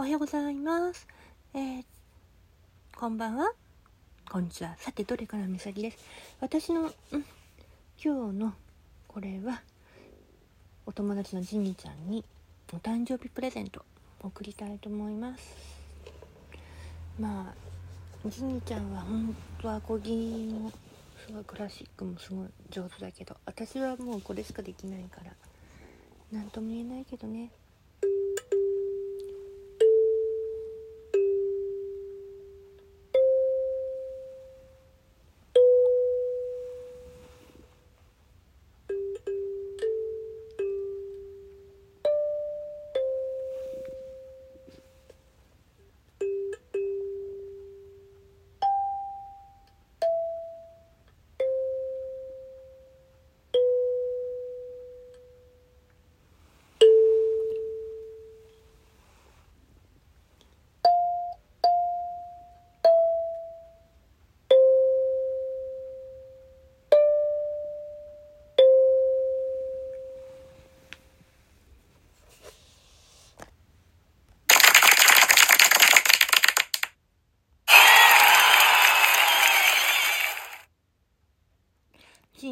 おはようございます。えー、こんばんは。こんにちは。さて、どれからみさきです。私の、うん、今日のこれは、お友達のジミちゃんにお誕生日プレゼント送りたいと思います。まあ、ジミちゃんは本当はコギもすごいクラシックもすごい上手だけど、私はもうこれしかできないから、なんとも言えないけどね。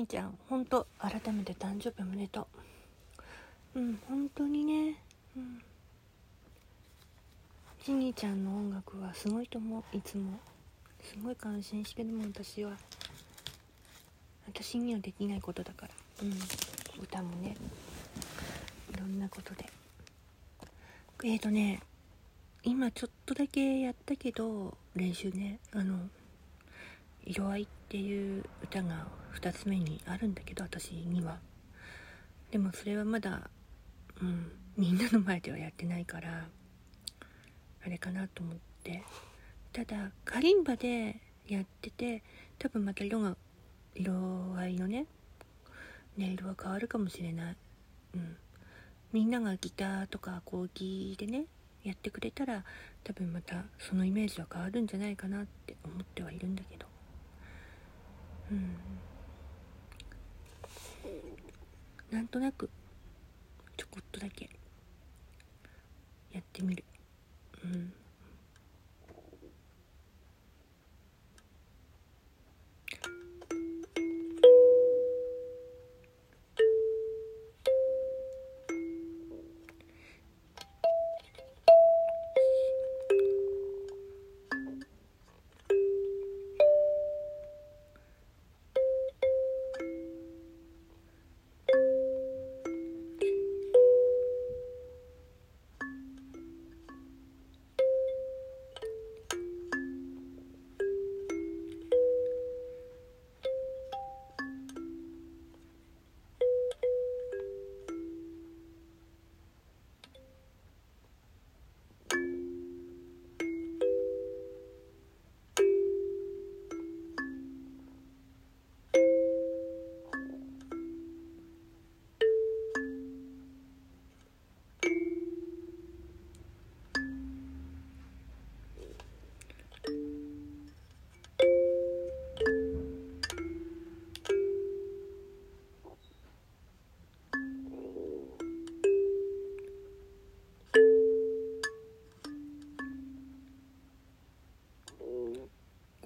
ちゃん、ほんと、改めて誕生日おめでとう。うん、本当にね、うん。しにちゃんの音楽はすごいと思う、いつも。すごい感心してるも、私は。私にはできないことだから。うん、歌もね、いろんなことで。えーとね、今ちょっとだけやったけど、練習ね、あの、色合いっていう歌が2つ目にあるんだけど私には。でもそれはまだうんみんなの前ではやってないからあれかなと思って。ただカリンバでやってて多分また色が色合いのねネイルは変わるかもしれない。うん。みんながギターとかコーギーでねやってくれたら多分またそのイメージは変わるんじゃないかなって思ってはいるんだけど。うん。なんとなくちょこっとだけやってみる。うん。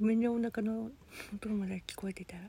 ごめんねお腹の音まで聞こえてたら。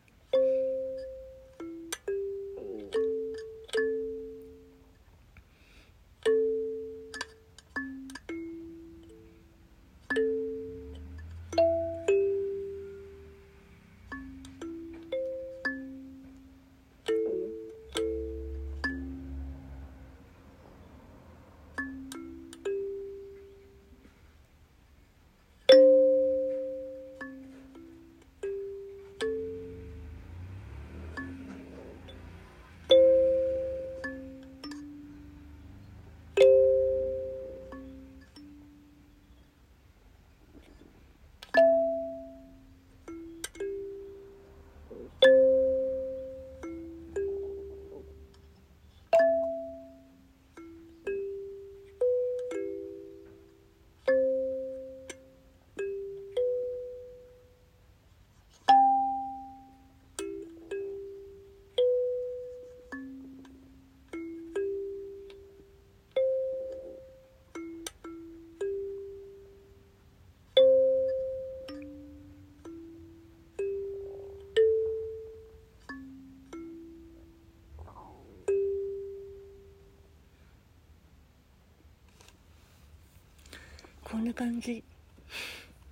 こんな感じ。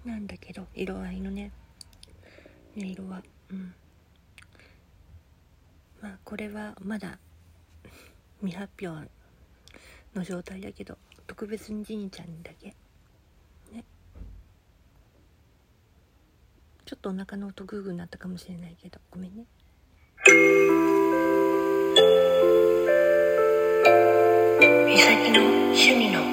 なんだけど色合いのね。音色は。うん。まあこれはまだ未発表の状態だけど特別にジニちゃんにだけ。ね。ちょっとお腹の音グーグーになったかもしれないけどごめんね。美咲の趣味の